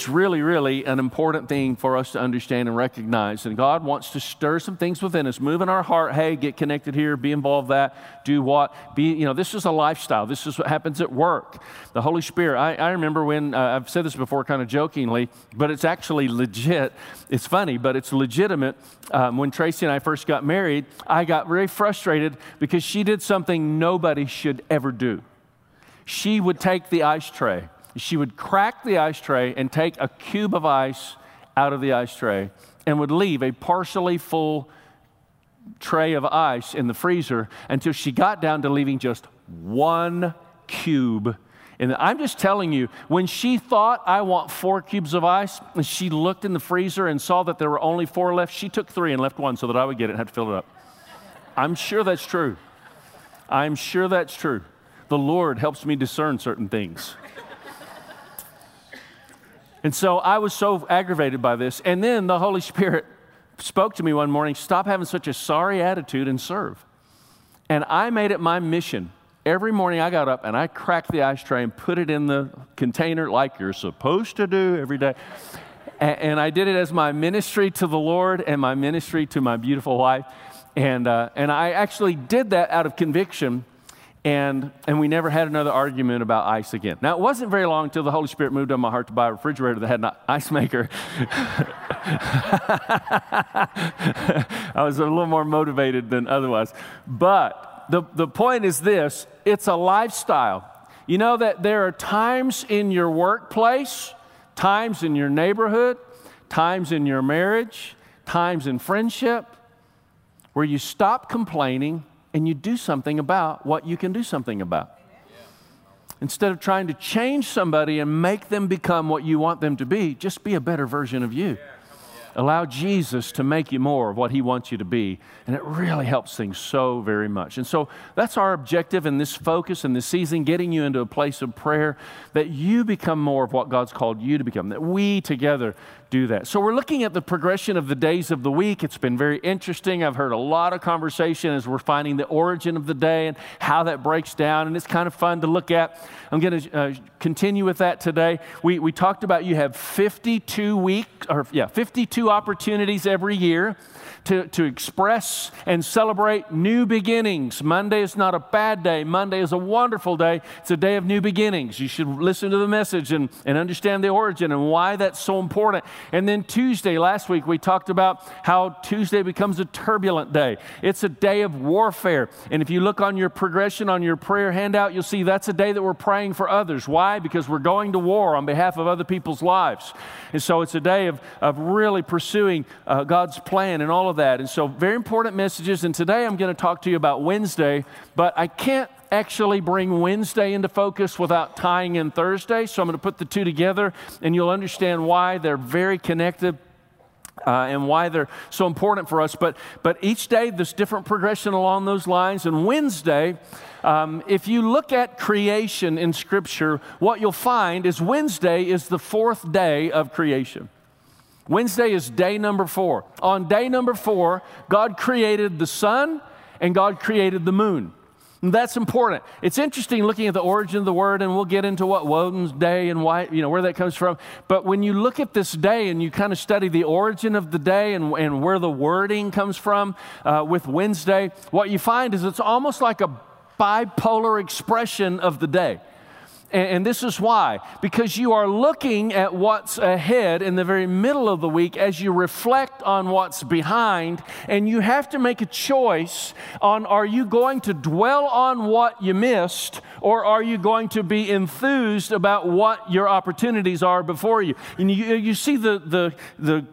it's really, really an important thing for us to understand and recognize. And God wants to stir some things within us, move in our heart. Hey, get connected here, be involved that, do what, be, you know, this is a lifestyle. This is what happens at work. The Holy Spirit, I, I remember when, uh, I've said this before kind of jokingly, but it's actually legit. It's funny, but it's legitimate. Um, when Tracy and I first got married, I got very frustrated because she did something nobody should ever do. She would take the ice tray she would crack the ice tray and take a cube of ice out of the ice tray and would leave a partially full tray of ice in the freezer until she got down to leaving just one cube. And I'm just telling you, when she thought, I want four cubes of ice, and she looked in the freezer and saw that there were only four left, she took three and left one so that I would get it and had to fill it up. I'm sure that's true. I'm sure that's true. The Lord helps me discern certain things. And so I was so aggravated by this. And then the Holy Spirit spoke to me one morning stop having such a sorry attitude and serve. And I made it my mission. Every morning I got up and I cracked the ice tray and put it in the container like you're supposed to do every day. And, I did it as my ministry to the Lord and my ministry to my beautiful wife. And, uh, and I actually did that out of conviction and, and we never had another argument about ice again. Now, it wasn't very long until the Holy Spirit moved on my heart to buy a refrigerator that had an ice maker. I was a little more motivated than otherwise. But the, the point is this it's a lifestyle. You know that there are times in your workplace, times in your neighborhood, times in your marriage, times in friendship, where you stop complaining and you do something about what you can do something about. Instead of trying to change somebody and make them become what you want them to be, just be a better version of you. Allow Jesus to make you more of what He wants you to be. And it really helps things so very much. And so that's our objective in this focus in this season, getting you into a place of prayer that you become more of what God's called you to become, that we together do that. So we're looking at the progression of the days of the week. It's been very interesting. I've heard a lot of conversation as we're finding the origin of the day and how that breaks down. And it's kind of fun to look at. I'm going to uh, continue with that today. We, we talked about you have 52 weeks, or yeah, 52 opportunities every year to, to express and celebrate new beginnings. Monday is not a bad day, Monday is a wonderful day. It's a day of new beginnings. You should listen to the message and, and understand the origin and why that's so important. And then Tuesday, last week, we talked about how Tuesday becomes a turbulent day. It's a day of warfare. And if you look on your progression on your prayer handout, you'll see that's a day that we're praying for others. Why? Because we're going to war on behalf of other people's lives. And so it's a day of, of really pursuing uh, God's plan and all of that. And so, very important messages. And today I'm going to talk to you about Wednesday, but I can't actually bring Wednesday into focus without tying in Thursday. So I'm going to put the two together, and you'll understand why they're very connected. Uh, and why they're so important for us. But, but each day, there's different progression along those lines. And Wednesday, um, if you look at creation in Scripture, what you'll find is Wednesday is the fourth day of creation. Wednesday is day number four. On day number four, God created the sun and God created the moon. And that's important. It's interesting looking at the origin of the word, and we'll get into what Woden's day and why, you know, where that comes from. But when you look at this day and you kind of study the origin of the day and, and where the wording comes from uh, with Wednesday, what you find is it's almost like a bipolar expression of the day. And, this is why. Because you are looking at what's ahead in the very middle of the week as you reflect on what's behind, and you have to make a choice on are you going to dwell on what you missed, or are you going to be enthused about what your opportunities are before you? And you, you see the, the, the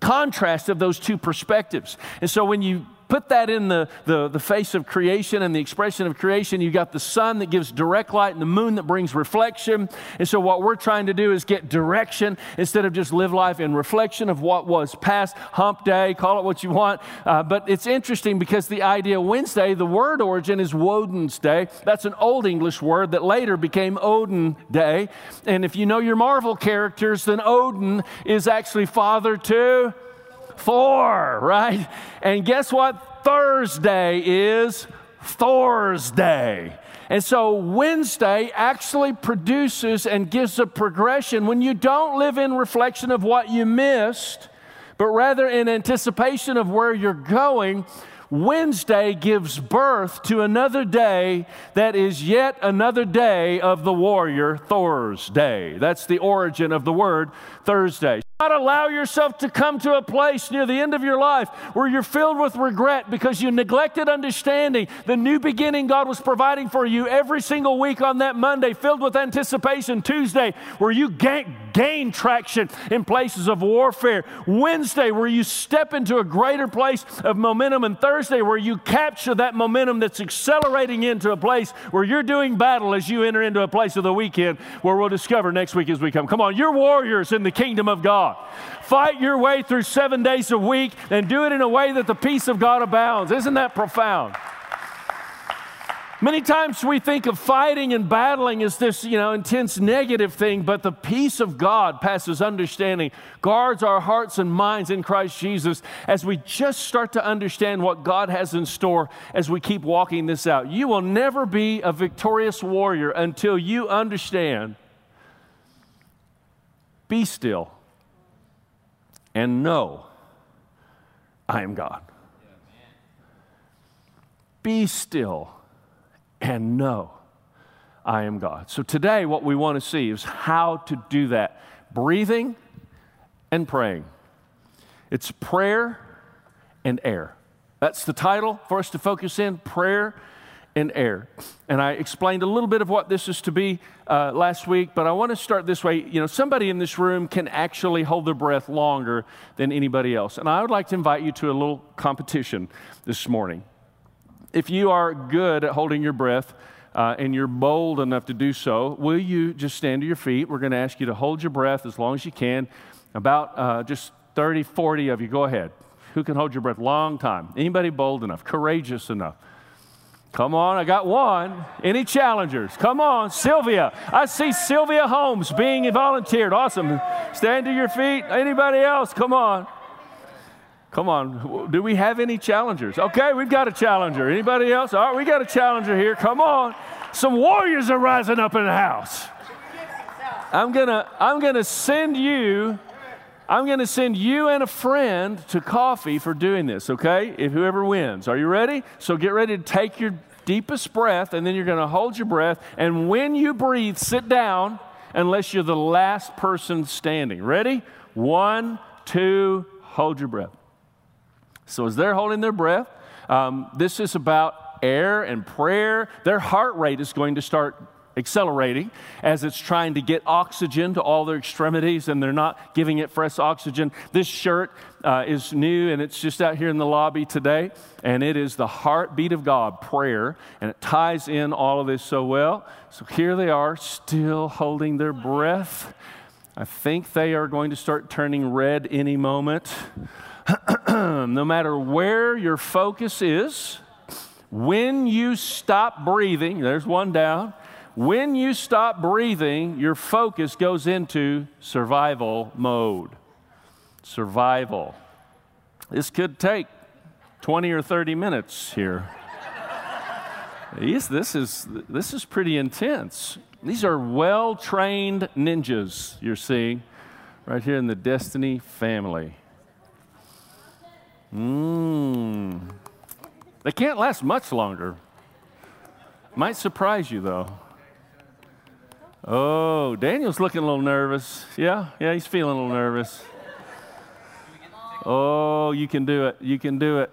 contrast of those two perspectives. And so when you put that in the, the, the, face of creation and the expression of creation. You've got the sun that gives direct light and the moon that brings reflection. And so, what we're trying to do is get direction instead of just live life in reflection of what was past. Hump day, call it what you want. Uh, but it's interesting because the idea Wednesday, the word origin is Woden's Day. That's an Old English word that later became Odin Day. And if you know your Marvel characters, then Odin is actually father to Thor, right? And guess what? Thursday is Thor's Day. And so Wednesday actually produces and gives a progression when you don't live in reflection of what you missed, but rather in anticipation of where you're going. Wednesday gives birth to another day that is yet another day of the warrior, Thor's Day. That's the origin of the word Thursday not allow yourself to come to a place near the end of your life where you're filled with regret because you neglected understanding the new beginning God was providing for you every single week on that Monday, filled with anticipation. Tuesday, where you gain, gain traction in places of warfare. Wednesday, where you step into a greater place of momentum. And Thursday, where you capture that momentum that's accelerating into a place where you're doing battle as you enter into a place of the weekend where we'll discover next week as we come. Come on, you're warriors in the kingdom of God. Fight your way through seven days a week and do it in a way that the peace of God abounds. Isn't that profound? Many times we think of fighting and battling as this, you know, intense negative thing, but the peace of God passes understanding, guards our hearts and minds in Christ Jesus as we just start to understand what God has in store as we keep walking this out. You will never be a victorious warrior until you understand. Be still and know I am God. Be still and know I am God. So, today, what we want to see is how to do that breathing and praying. It's prayer and air. That's the title for us to focus in prayer and air. And I explained a little bit of what this is to be uh, last week, but I want to start this way. You know, somebody in this room can actually hold their breath longer than anybody else. And I would like to invite you to a little competition this morning. If you are good at holding your breath, uh, and you're bold enough to do so, will you just stand to your feet? We're going to ask you to hold your breath as long as you can. About uh, just 30, 40 of you, go ahead. Who can hold your breath long time? Anybody bold enough, courageous enough? Come on, I got one. Any challengers? Come on, Sylvia. I see Sylvia Holmes being volunteered. Awesome. Stand to your feet. Anybody else? Come on. Come on. Do we have any challengers? Okay, we've got a challenger. Anybody else? All right, we got a challenger here. Come on. Some warriors are rising up in the house. I'm going to I'm going to send you I'm going to send you and a friend to coffee for doing this, okay? If whoever wins. Are you ready? So get ready to take your deepest breath, and then you're going to hold your breath. And when you breathe, sit down unless you're the last person standing. Ready? One, two, hold your breath. So as they're holding their breath, um, this is about air and prayer. Their heart rate is going to start accelerating as it's trying to get oxygen to all their extremities and they're not giving it fresh oxygen. This shirt uh, is new and it's just out here in the lobby today, and it is the heartbeat of God, prayer, and it ties in all of this so well. So here they are, still holding their breath. I think they are going to start turning red any moment. no matter where your focus is, when you stop breathing, there's one down when you stop breathing, your focus goes into survival mode. Survival. This could take 20 or 30 minutes here. this, is, this is pretty intense. These are well trained ninjas you're seeing right here in the Destiny family. Mmm. They can't last much longer. Might surprise you though. Oh, Daniel's looking a little nervous. Yeah, yeah, he's feeling a little nervous. Oh, you can do it. You can do it.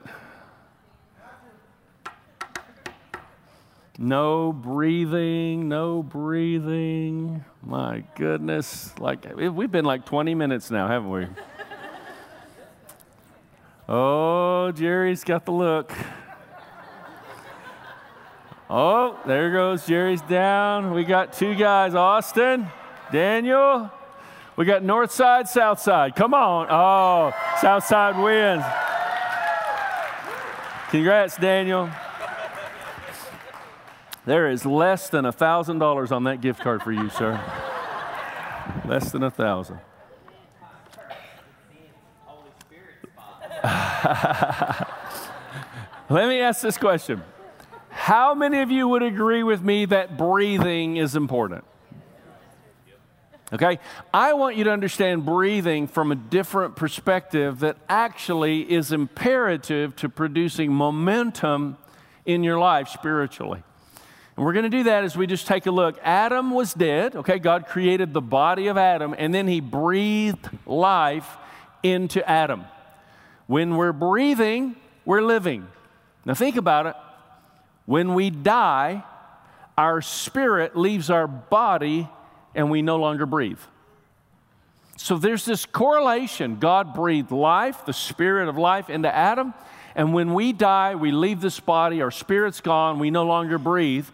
No breathing, no breathing. My goodness. Like eh, we've been like 20 minutes now, haven't we? Oh, Jerry's got the look. Oh, there goes Jerry's down. We got two guys, Austin, Daniel. We got north side, south side. Come on. Oh, south side wins. Congrats, Daniel. There is less than a thousand dollars on that gift card for you, sir. less than a thousand. Let me ask this question How many of you would agree with me that breathing is important? Okay? I want you to understand breathing from a different perspective that actually is imperative to producing momentum in your life spiritually. And we're going to do that as we just take a look. Adam was dead, okay? God created the body of Adam, and then he breathed life into Adam. When we're breathing, we're living. Now think about it. When we die, our spirit leaves our body and we no longer breathe. So there's this correlation. God breathed life, the spirit of life, into Adam. And when we die, we leave this body, our spirit's gone, we no longer breathe.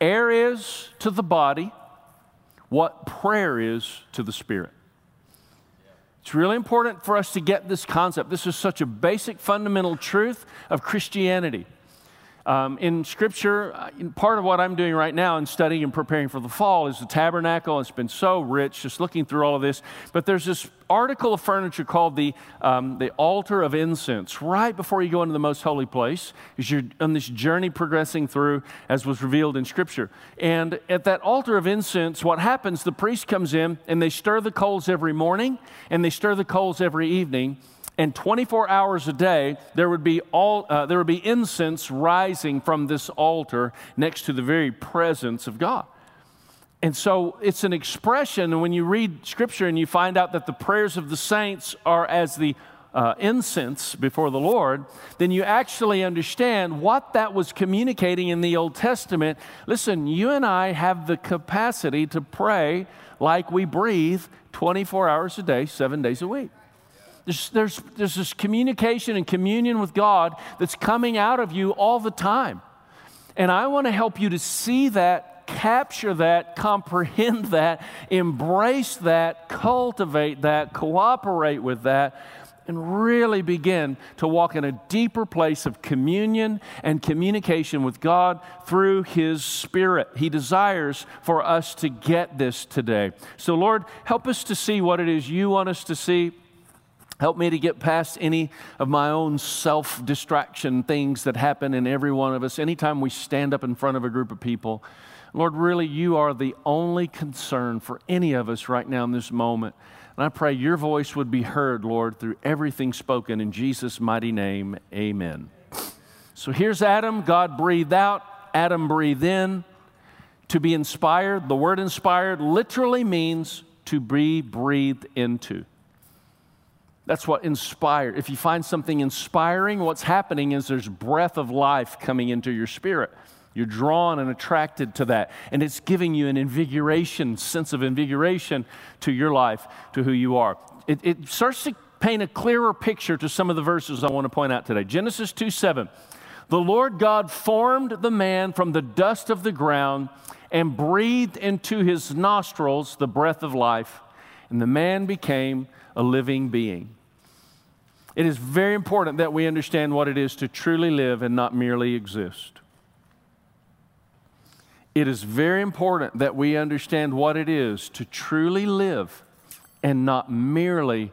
Air is to the body what prayer is to the spirit. It's really important for us to get this concept. This is such a basic, fundamental truth of Christianity. Um, in Scripture, uh, part of what I'm doing right now in studying and preparing for the fall is the tabernacle. It's been so rich just looking through all of this. But there's this article of furniture called the, um, the altar of incense right before you go into the most holy place as you're on this journey progressing through as was revealed in Scripture. And at that altar of incense, what happens, the priest comes in and they stir the coals every morning and they stir the coals every evening and 24 hours a day there would be all uh, there would be incense rising from this altar next to the very presence of god and so it's an expression and when you read scripture and you find out that the prayers of the saints are as the uh, incense before the Lord, then you actually understand what that was communicating in the Old Testament. Listen, you and I have the capacity to pray like we breathe 24 hours a day, seven days a week. There's, there's, there's this communication and communion with God that's coming out of you all the time. And I want to help you to see that, capture that, comprehend that, embrace that, cultivate that, cooperate with that, and really begin to walk in a deeper place of communion and communication with God through His Spirit. He desires for us to get this today. So, Lord, help us to see what it is you want us to see. Help me to get past any of my own self distraction things that happen in every one of us anytime we stand up in front of a group of people. Lord, really, you are the only concern for any of us right now in this moment. And I pray your voice would be heard, Lord, through everything spoken in Jesus' mighty name. Amen. So here's Adam. God breathed out, Adam breathed in. To be inspired, the word inspired literally means to be breathed into. That's what inspired. If you find something inspiring, what's happening is there's breath of life coming into your spirit. You're drawn and attracted to that. And it's giving you an invigoration, sense of invigoration to your life, to who you are. It, it starts to paint a clearer picture to some of the verses I want to point out today. Genesis 2 7. The Lord God formed the man from the dust of the ground and breathed into his nostrils the breath of life, and the man became a living being. It is very important that we understand what it is to truly live and not merely exist. It is very important that we understand what it is to truly live and not merely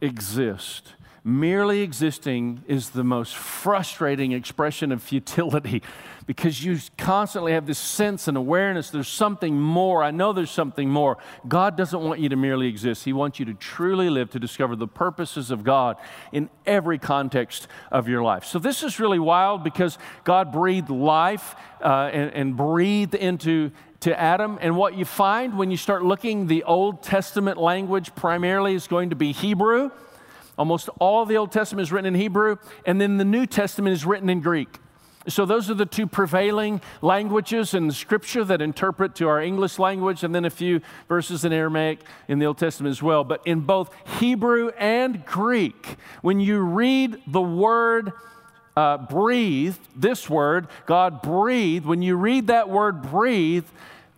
exist. Merely existing is the most frustrating expression of futility because you constantly have this sense and awareness there's something more. I know there's something more. God doesn't want you to merely exist, He wants you to truly live to discover the purposes of God in every context of your life. So, this is really wild because God breathed life uh, and, and breathed into to Adam. And what you find when you start looking, the Old Testament language primarily is going to be Hebrew. Almost all the Old Testament is written in Hebrew, and then the New Testament is written in Greek. So, those are the two prevailing languages in scripture that interpret to our English language, and then a few verses in Aramaic in the Old Testament as well. But in both Hebrew and Greek, when you read the word uh, breathe, this word, God breathed, when you read that word breathe,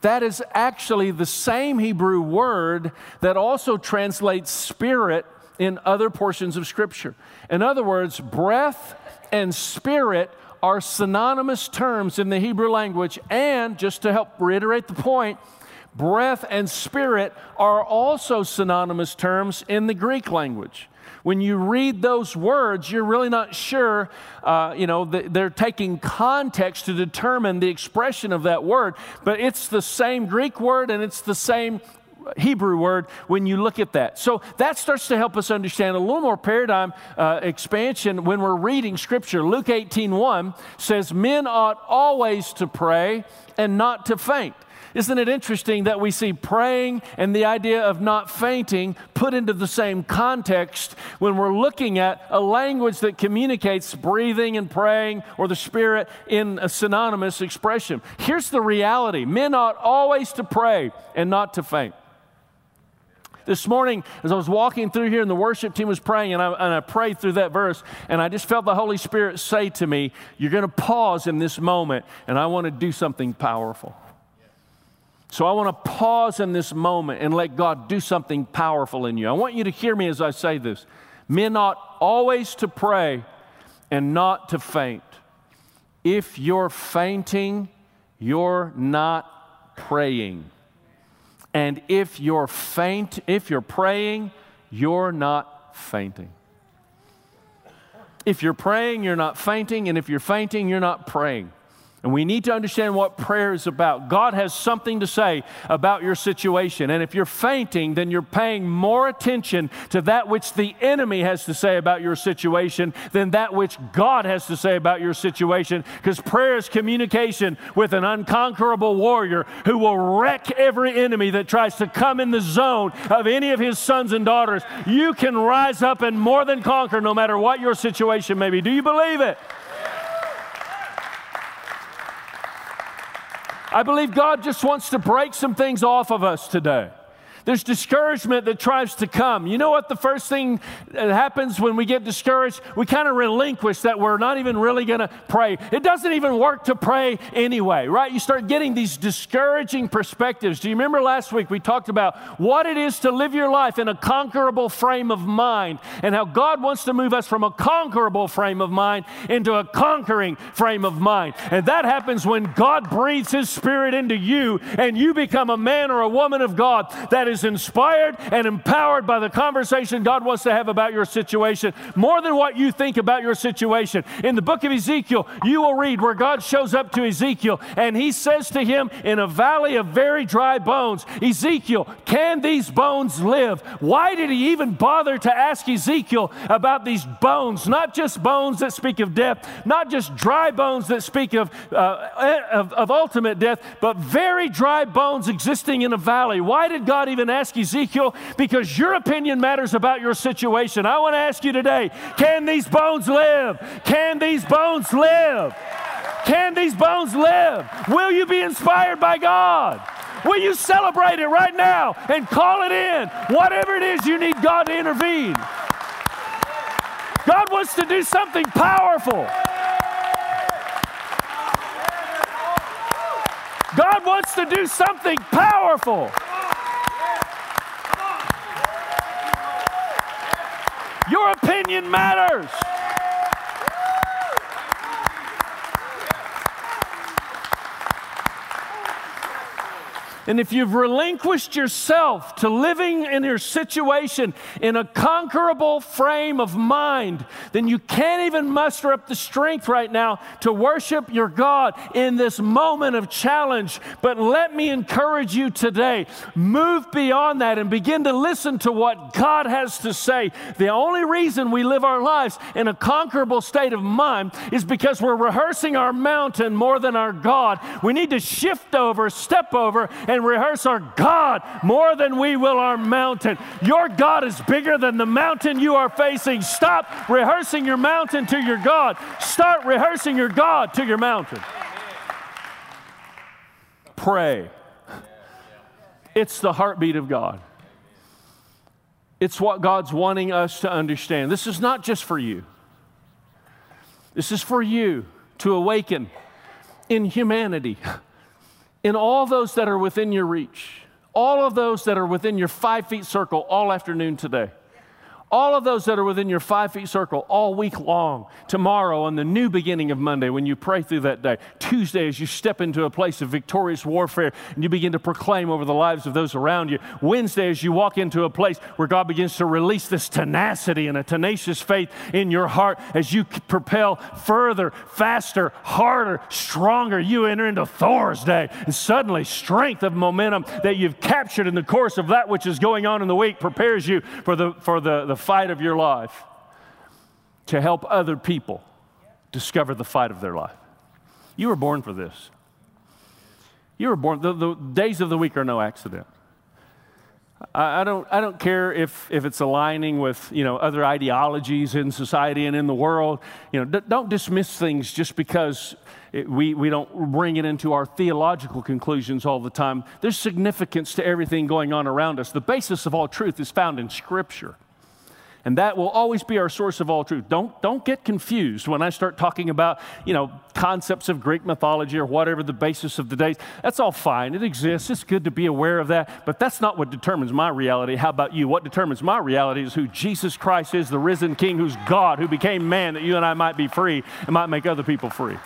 that is actually the same Hebrew word that also translates spirit in other portions of Scripture. In other words, breath and spirit are synonymous terms in the Hebrew language. And just to help reiterate the point, breath and spirit are also synonymous terms in the Greek language. when you read those words, you're really not sure, uh, you know, they're taking context to determine the expression of that word, but it's the same Greek word and it's the same Hebrew word when you look at that. So that starts to help us understand a little more paradigm uh, expansion when we're reading scripture. Luke 18 1 says, Men ought always to pray and not to faint. Isn't it interesting that we see praying and the idea of not fainting put into the same context when we're looking at a language that communicates breathing and praying or the Spirit in a synonymous expression? Here's the reality men ought always to pray and not to faint. This morning, as I was walking through here and the worship team was praying, and I, and I prayed through that verse, and I just felt the Holy Spirit say to me, You're going to pause in this moment, and I want to do something powerful. So I want to pause in this moment and let God do something powerful in you. I want you to hear me as I say this. Men ought always to pray and not to faint. If you're fainting, you're not praying. And if you're faint, if you're praying, you're not fainting. If you're praying, you're not fainting, and if you're fainting, you're not praying. And we need to understand what prayer is about. God has something to say about your situation. And if you're fainting, then you're paying more attention to that which the enemy has to say about your situation than that which God has to say about your situation. Because prayer is communication with an unconquerable warrior who will wreck every enemy that tries to come in the zone of any of his sons and daughters. You can rise up and more than conquer no matter what your situation may be. Do you believe it? I believe God just wants to break some things off of us today. There's discouragement that tries to come. You know what the first thing that happens when we get discouraged? We kind of relinquish that we're not even really going to pray. It doesn't even work to pray anyway, right? You start getting these discouraging perspectives. Do you remember last week we talked about what it is to live your life in a conquerable frame of mind and how God wants to move us from a conquerable frame of mind into a conquering frame of mind. And that happens when God breathes his spirit into you and you become a man or a woman of God that is inspired and empowered by the conversation God wants to have about your situation more than what you think about your situation. In the book of Ezekiel, you will read where God shows up to Ezekiel and he says to him in a valley of very dry bones, Ezekiel, can these bones live? Why did he even bother to ask Ezekiel about these bones? Not just bones that speak of death, not just dry bones that speak of, uh, of, of ultimate death, but very dry bones existing in a valley. Why did God even even ask Ezekiel because your opinion matters about your situation. I want to ask you today can these bones live? Can these bones live? Can these bones live? Will you be inspired by God? Will you celebrate it right now and call it in? Whatever it is you need God to intervene. God wants to do something powerful. God wants to do something powerful. Your opinion matters. And if you've relinquished yourself to living in your situation in a conquerable frame of mind, then you can't even muster up the strength right now to worship your God in this moment of challenge. But let me encourage you today move beyond that and begin to listen to what God has to say. The only reason we live our lives in a conquerable state of mind is because we're rehearsing our mountain more than our God. We need to shift over, step over, and rehearse our God more than we will our mountain. Your God is bigger than the mountain you are facing. Stop rehearsing your mountain to your God. Start rehearsing your God to your mountain. Pray. It's the heartbeat of God. It's what God's wanting us to understand. This is not just for you, this is for you to awaken in humanity in all those that are within your reach, all of those that are within your five feet circle all afternoon today, all of those that are within your five feet circle all week long. Tomorrow, on the new beginning of Monday, when you pray through that day. Tuesday, as you step into a place of victorious warfare and you begin to proclaim over the lives of those around you. Wednesday, as you walk into a place where God begins to release this tenacity and a tenacious faith in your heart as you propel further, faster, harder, stronger. You enter into Thor's day, and suddenly, strength of momentum that you've captured in the course of that which is going on in the week prepares you for the, for the, the fight of your life to help other people discover the fight of their life. You were born for this. You were born, the, the days of the week are no accident. I, I, don't, I don't care if, if it's aligning with you know, other ideologies in society and in the world. You know, d- don't dismiss things just because it, we, we don't bring it into our theological conclusions all the time. There's significance to everything going on around us. The basis of all truth is found in Scripture. And that will always be our source of all truth. Don't, don't get confused when I start talking about, you know, concepts of Greek mythology or whatever the basis of the days. That's all fine. It exists. It's good to be aware of that. But that's not what determines my reality. How about you? What determines my reality is who Jesus Christ is, the risen King, who's God, who became man that you and I might be free and might make other people free.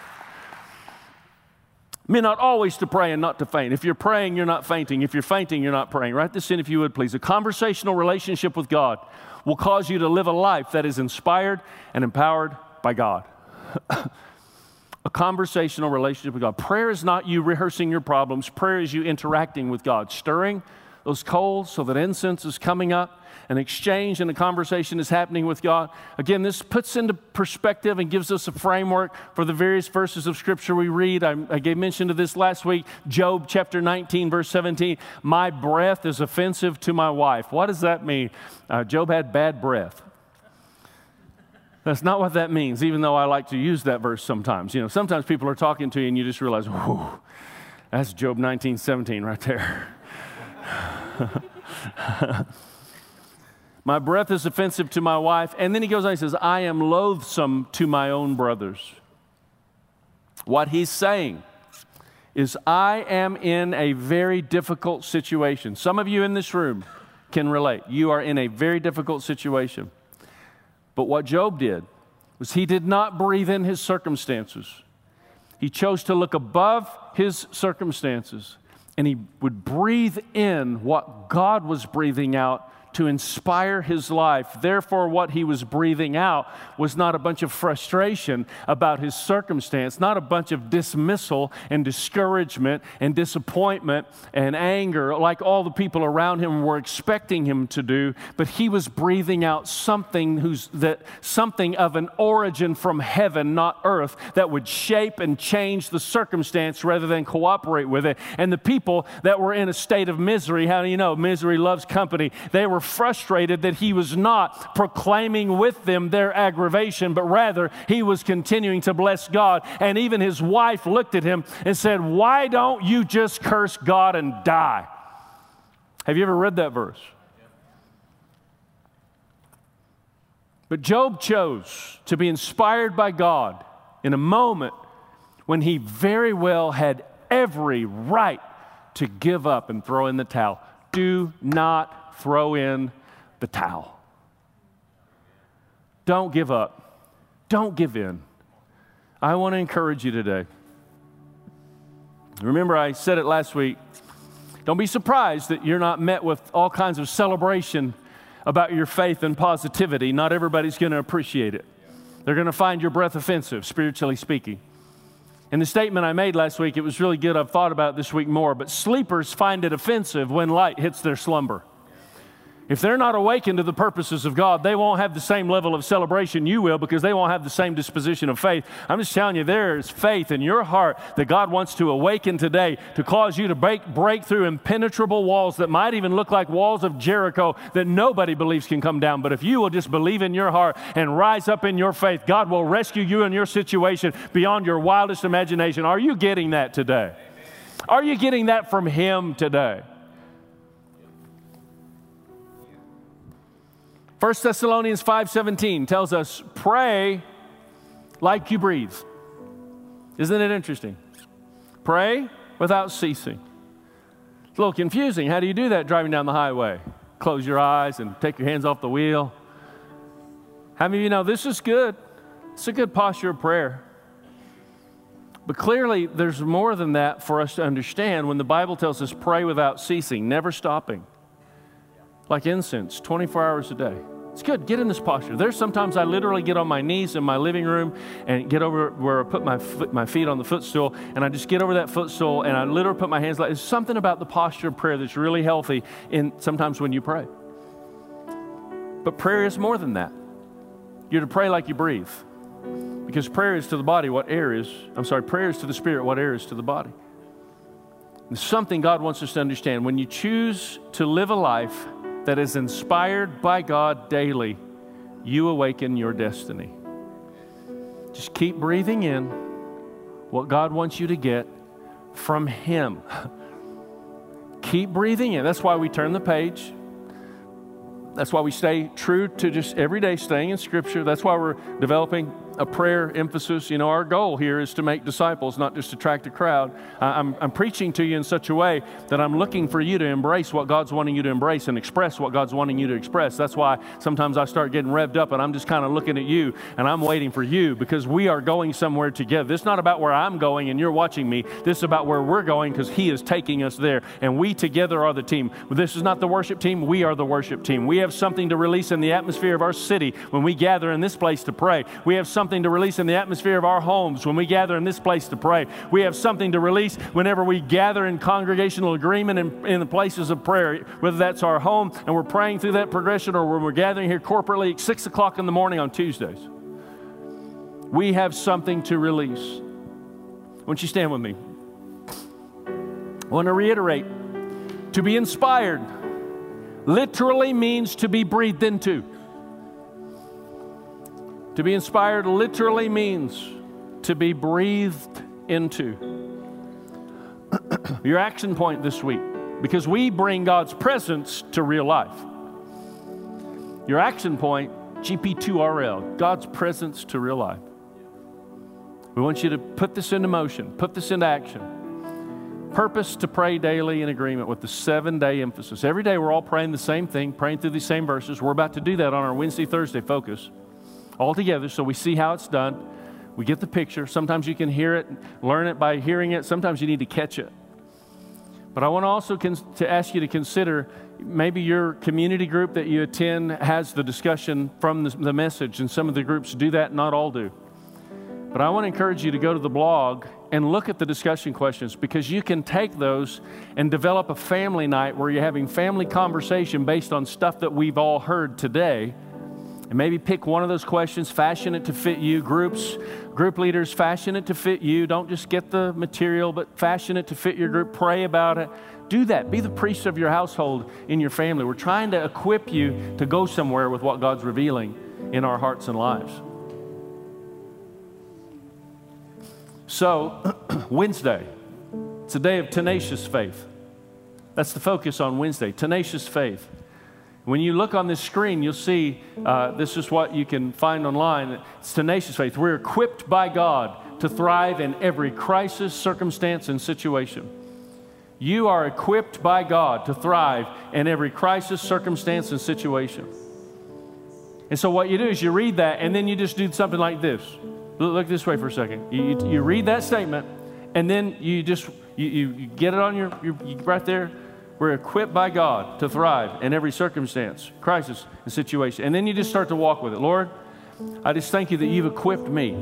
Men not always to pray and not to faint. If you're praying, you're not fainting. If you're fainting, you're not praying. Write this in if you would, please. A conversational relationship with God will cause you to live a life that is inspired and empowered by God. a conversational relationship with God. Prayer is not you rehearsing your problems, prayer is you interacting with God, stirring those coals so that incense is coming up an exchange and a conversation is happening with God. Again, this puts into perspective and gives us a framework for the various verses of Scripture we read. I, I gave mention to this last week Job chapter 19, verse 17. My breath is offensive to my wife. What does that mean? Uh, Job had bad breath. That's not what that means, even though I like to use that verse sometimes. You know, sometimes people are talking to you and you just realize, whoo, that's Job 19, 17 right there. My breath is offensive to my wife. And then he goes on, he says, I am loathsome to my own brothers. What he's saying is, I am in a very difficult situation. Some of you in this room can relate. You are in a very difficult situation. But what Job did was he did not breathe in his circumstances. He chose to look above his circumstances and he would breathe in what God was breathing out to inspire his life. Therefore, what he was breathing out was not a bunch of frustration about his circumstance, not a bunch of dismissal and discouragement and disappointment and anger like all the people around him were expecting him to do, but he was breathing out something who's that something of an origin from heaven, not earth, that would shape and change the circumstance rather than cooperate with it. And the people that were in a state of misery, how do you know misery loves company? They were frustrated that he was not proclaiming with them their aggravation, but rather he was continuing to bless God. And even his wife looked at him and said, Why don't you just curse God and die? Have you ever read that verse? But Job chose to be inspired by God in a moment when he very well had every right to give up and throw in the towel. Do not throw in the towel. Don't give up. Don't give in. I want to encourage you today. Remember, I said it last week. Don't be surprised that you're not met with all kinds of celebration about your faith and positivity. Not everybody's going to appreciate it. They're going to find your breath offensive, spiritually speaking. In the statement I made last week, it was really good. I've thought about this week more, but sleepers find it offensive when light hits their slumber. If they're not awakened to the purposes of God, they won't have the same level of celebration you will because they won't have the same disposition of faith. I'm just telling you, there is faith in your heart that God wants to awaken today to cause you to break, break through impenetrable walls that might even look like walls of Jericho that nobody believes can come down. But if you will just believe in your heart and rise up in your faith, God will rescue you in your situation beyond your wildest imagination. Are you getting that today? Are you getting that from Him today? 1 Thessalonians 5:17 tells us, "Pray like you breathe." Isn't it interesting? Pray without ceasing. It's a little confusing. How do you do that driving down the highway? Close your eyes and take your hands off the wheel. How many of you know this is good? It's a good posture of prayer. But clearly, there's more than that for us to understand when the Bible tells us pray without ceasing, never stopping, like incense, 24 hours a day. It's good. Get in this posture. There's sometimes I literally get on my knees in my living room and get over where I put my, foot, my feet on the footstool, and I just get over that footstool and I literally put my hands like. There's something about the posture of prayer that's really healthy. In sometimes when you pray, but prayer is more than that. You're to pray like you breathe, because prayer is to the body what air is. I'm sorry, prayer is to the spirit what air is to the body. It's something God wants us to understand. When you choose to live a life that is inspired by God daily, you awaken your destiny. Just keep breathing in what God wants you to get from Him. keep breathing in. That's why we turn the page. That's why we stay true to just every day staying in Scripture. That's why we're developing a prayer emphasis. You know, our goal here is to make disciples, not just attract a crowd. I'm, I'm preaching to you in such a way that I'm looking for you to embrace what God's wanting you to embrace and express what God's wanting you to express. That's why sometimes I start getting revved up and I'm just kind of looking at you and I'm waiting for you because we are going somewhere together. This is not about where I'm going and you're watching me. This is about where we're going because He is taking us there. And we together are the team. This is not the worship team, we are the worship team. We have something to release in the atmosphere of our city when we gather in this place to pray. We have something something to release in the atmosphere of our homes when we gather in this place to pray. We have something to release whenever we gather in congregational agreement in, in the places of prayer, whether that's our home and we're praying through that progression or when we're gathering here corporately at 6 o'clock in the morning on Tuesdays. We have something to release. Won't you stand with me? I want to reiterate to be inspired literally means to be breathed into. To be inspired literally means to be breathed into. Your action point this week, because we bring God's presence to real life. Your action point, GP2RL, God's presence to real life. We want you to put this into motion, put this into action. Purpose to pray daily in agreement with the seven day emphasis. Every day we're all praying the same thing, praying through these same verses. We're about to do that on our Wednesday, Thursday focus all together so we see how it's done. We get the picture. Sometimes you can hear it, learn it by hearing it. Sometimes you need to catch it. But I want to also con- to ask you to consider maybe your community group that you attend has the discussion from the, the message, and some of the groups do that, not all do. But I want to encourage you to go to the blog and look at the discussion questions because you can take those and develop a family night where you're having family conversation based on stuff that we've all heard today and maybe pick one of those questions, fashion it to fit you. Groups, group leaders, fashion it to fit you. Don't just get the material, but fashion it to fit your group. Pray about it. Do that. Be the priest of your household in your family. We're trying to equip you to go somewhere with what God's revealing in our hearts and lives. So, Wednesday, it's a day of tenacious faith. That's the focus on Wednesday tenacious faith. When you look on this screen, you'll see uh, this is what you can find online. It's tenacious faith. We're equipped by God to thrive in every crisis, circumstance, and situation. You are equipped by God to thrive in every crisis, circumstance, and situation. And so, what you do is you read that, and then you just do something like this. Look this way for a second. You, you, you read that statement, and then you just you, you get it on your, your right there we're equipped by God to thrive in every circumstance, crisis, and situation. And then you just start to walk with it. Lord, I just thank you that you've equipped me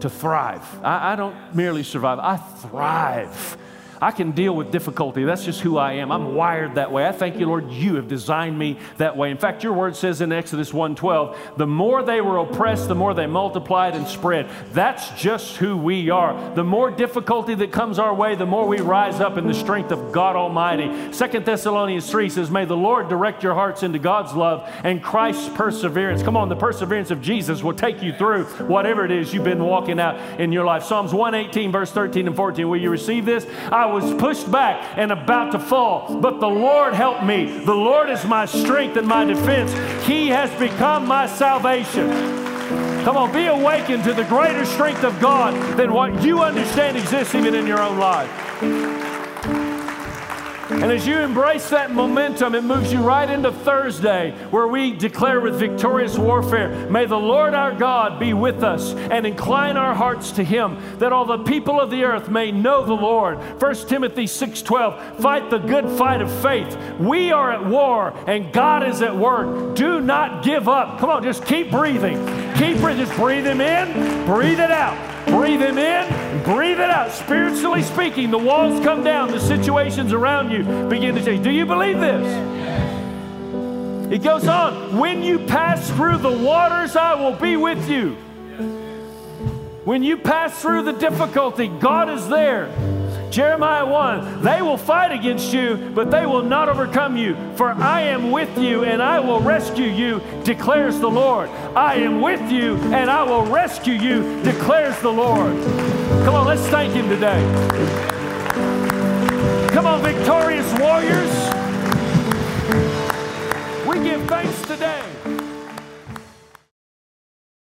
to thrive. I, I don't merely survive, I thrive I can deal with difficulty. That's just who I am. I'm wired that way. I thank you, Lord, you have designed me that way. In fact, your word says in Exodus 1:12, the more they were oppressed, the more they multiplied and spread. That's just who we are. The more difficulty that comes our way, the more we rise up in the strength of God Almighty. Second Thessalonians 3 says, May the Lord direct your hearts into God's love and Christ's perseverance. Come on, the perseverance of Jesus will take you through whatever it is you've been walking out in your life. Psalms 118, verse 13 and 14. Will you receive this? I was pushed back and about to fall, but the Lord helped me. The Lord is my strength and my defense. He has become my salvation. Come on, be awakened to the greater strength of God than what you understand exists even in your own life. And as you embrace that momentum, it moves you right into Thursday, where we declare with victorious warfare May the Lord our God be with us and incline our hearts to him, that all the people of the earth may know the Lord. 1 Timothy 6:12, fight the good fight of faith. We are at war and God is at work. Do not give up. Come on, just keep breathing. Keep breathing. Just breathe him in, breathe it out. Breathe him in, breathe it out. Spiritually speaking, the walls come down, the situations around you begin to change. Do you believe this? It goes on. When you pass through the waters, I will be with you. When you pass through the difficulty, God is there. Jeremiah 1 They will fight against you, but they will not overcome you. For I am with you and I will rescue you, declares the Lord. I am with you and I will rescue you, declares the Lord. Come on, let's thank Him today. Come on, victorious warriors. We give thanks today.